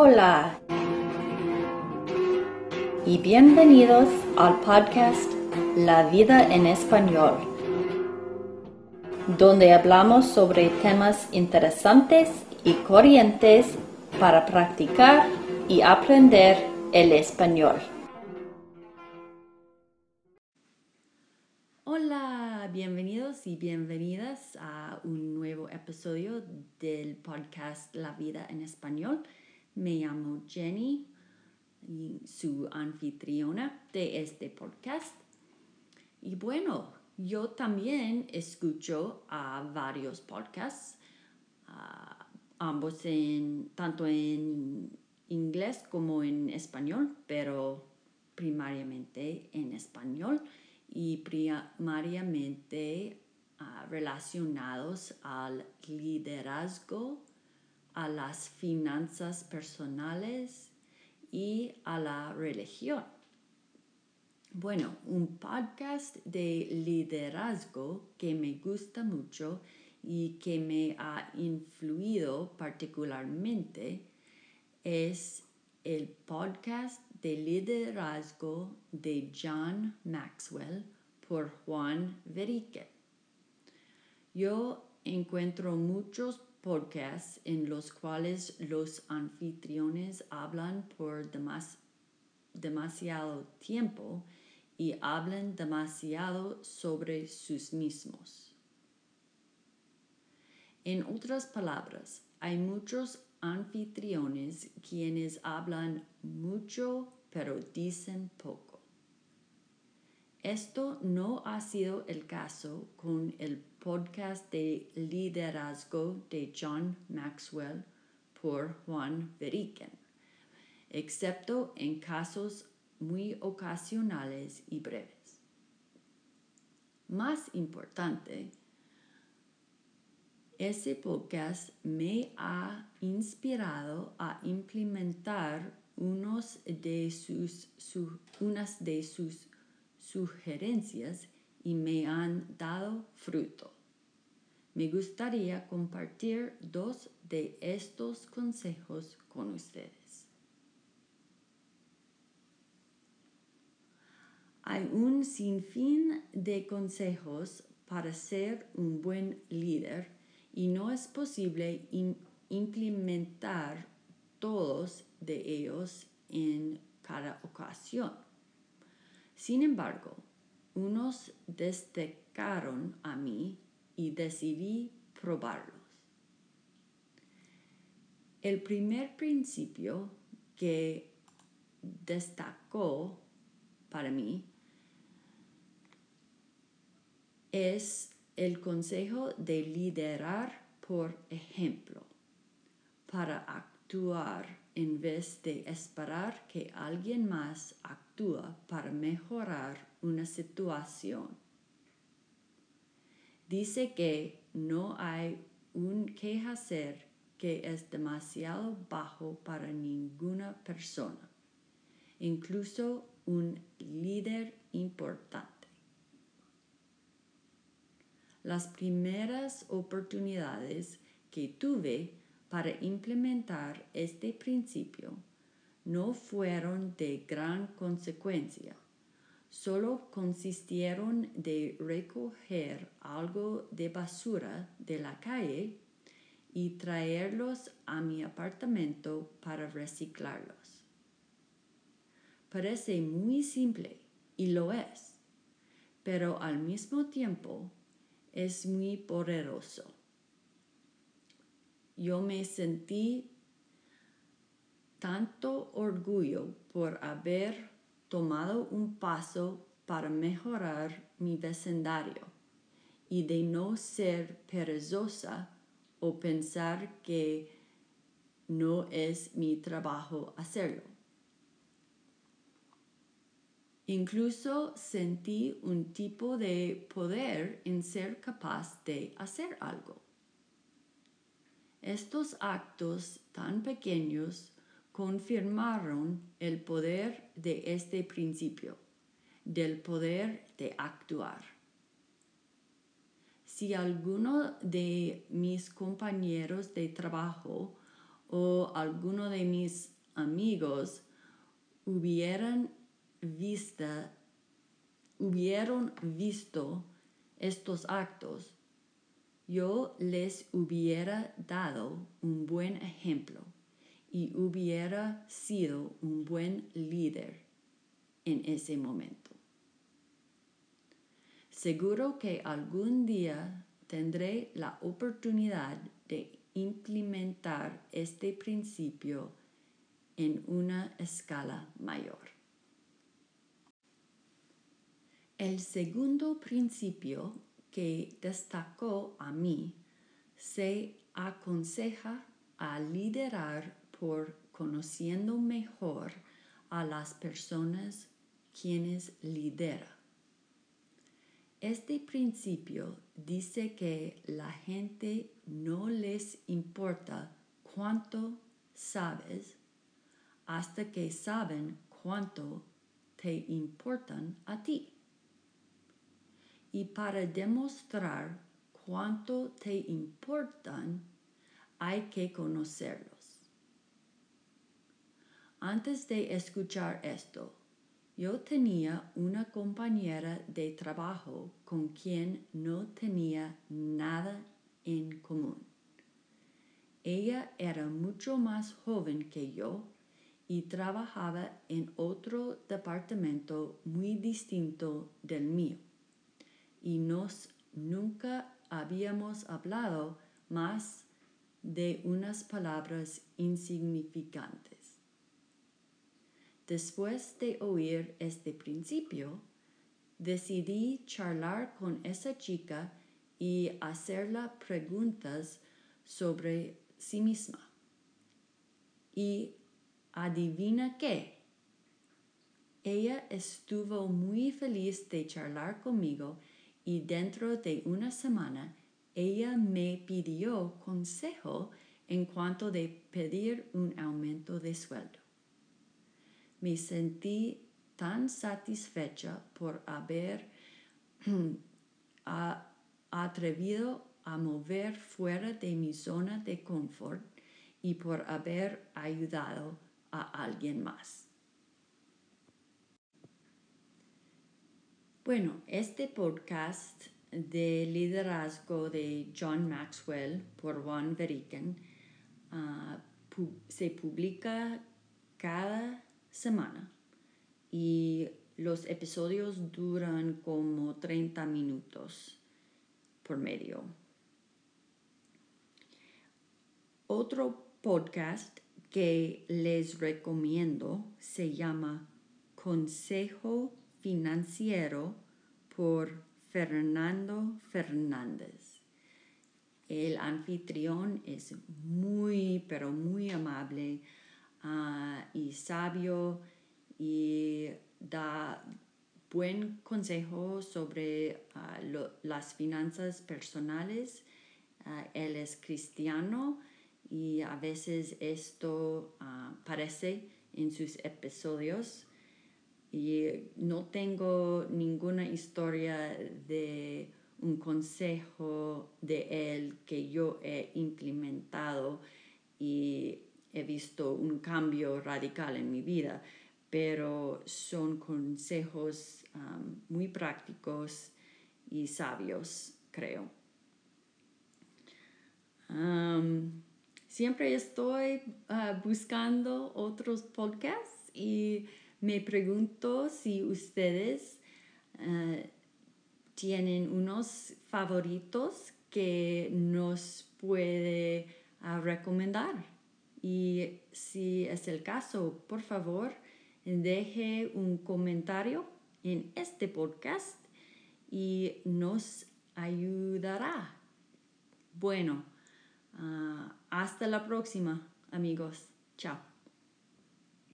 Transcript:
Hola y bienvenidos al podcast La vida en español, donde hablamos sobre temas interesantes y corrientes para practicar y aprender el español. Hola, bienvenidos y bienvenidas a un nuevo episodio del podcast La vida en español. Me llamo Jenny su anfitriona de este podcast. Y bueno, yo también escucho a varios podcasts, ambos en, tanto en inglés como en español, pero primariamente en español y primariamente ah, relacionados al liderazgo a las finanzas personales y a la religión. Bueno, un podcast de liderazgo que me gusta mucho y que me ha influido particularmente es el podcast de liderazgo de John Maxwell por Juan Verique. Yo encuentro muchos podcasts en los cuales los anfitriones hablan por demasiado tiempo y hablan demasiado sobre sus mismos. En otras palabras, hay muchos anfitriones quienes hablan mucho pero dicen poco. Esto no ha sido el caso con el podcast de liderazgo de John Maxwell por Juan Veriken, excepto en casos muy ocasionales y breves. Más importante, ese podcast me ha inspirado a implementar unos de sus, unas de sus sugerencias y me han dado fruto. Me gustaría compartir dos de estos consejos con ustedes. Hay un sinfín de consejos para ser un buen líder y no es posible implementar todos de ellos en cada ocasión. Sin embargo, unos destacaron a mí y decidí probarlos. El primer principio que destacó para mí es el consejo de liderar por ejemplo para actuar en vez de esperar que alguien más actúe para mejorar una situación. Dice que no hay un que hacer que es demasiado bajo para ninguna persona, incluso un líder importante. Las primeras oportunidades que tuve para implementar este principio no fueron de gran consecuencia solo consistieron de recoger algo de basura de la calle y traerlos a mi apartamento para reciclarlos. Parece muy simple y lo es, pero al mismo tiempo es muy poderoso. Yo me sentí tanto orgullo por haber tomado un paso para mejorar mi vecindario y de no ser perezosa o pensar que no es mi trabajo hacerlo. Incluso sentí un tipo de poder en ser capaz de hacer algo. Estos actos tan pequeños confirmaron el poder de este principio, del poder de actuar. Si alguno de mis compañeros de trabajo o alguno de mis amigos hubieran visto estos actos, yo les hubiera dado un buen ejemplo y hubiera sido un buen líder en ese momento. Seguro que algún día tendré la oportunidad de implementar este principio en una escala mayor. El segundo principio que destacó a mí se aconseja a liderar por conociendo mejor a las personas quienes lidera. Este principio dice que la gente no les importa cuánto sabes hasta que saben cuánto te importan a ti. Y para demostrar cuánto te importan, hay que conocerlos. Antes de escuchar esto, yo tenía una compañera de trabajo con quien no tenía nada en común. Ella era mucho más joven que yo y trabajaba en otro departamento muy distinto del mío. Y nos nunca habíamos hablado más de unas palabras insignificantes. Después de oír este principio, decidí charlar con esa chica y hacerla preguntas sobre sí misma. Y Adivina qué. Ella estuvo muy feliz de charlar conmigo y dentro de una semana ella me pidió consejo en cuanto de pedir un aumento de sueldo. Me sentí tan satisfecha por haber atrevido a mover fuera de mi zona de confort y por haber ayudado a alguien más. Bueno, este podcast de liderazgo de John Maxwell por Juan Veriken ah, se publica cada semana y los episodios duran como 30 minutos por medio. Otro podcast que les recomiendo se llama Consejo Financiero por Fernando Fernández. El anfitrión es muy, pero muy amable ah, y sabio y da buen consejo sobre ah, las finanzas personales. Ah, él es cristiano y a veces esto aparece en sus episodios y no tengo ninguna historia de un consejo de él que yo he implementado y he visto un cambio radical en mi vida, pero son consejos ah, muy prácticos y sabios, creo. Siempre estoy ah, buscando otros podcasts y me pregunto si ustedes ah, tienen unos favoritos que nos puede ah, recomendar. Y si es el caso, por favor, deje un comentario en este podcast y nos ayudará. Bueno, hasta la próxima, amigos. Chao.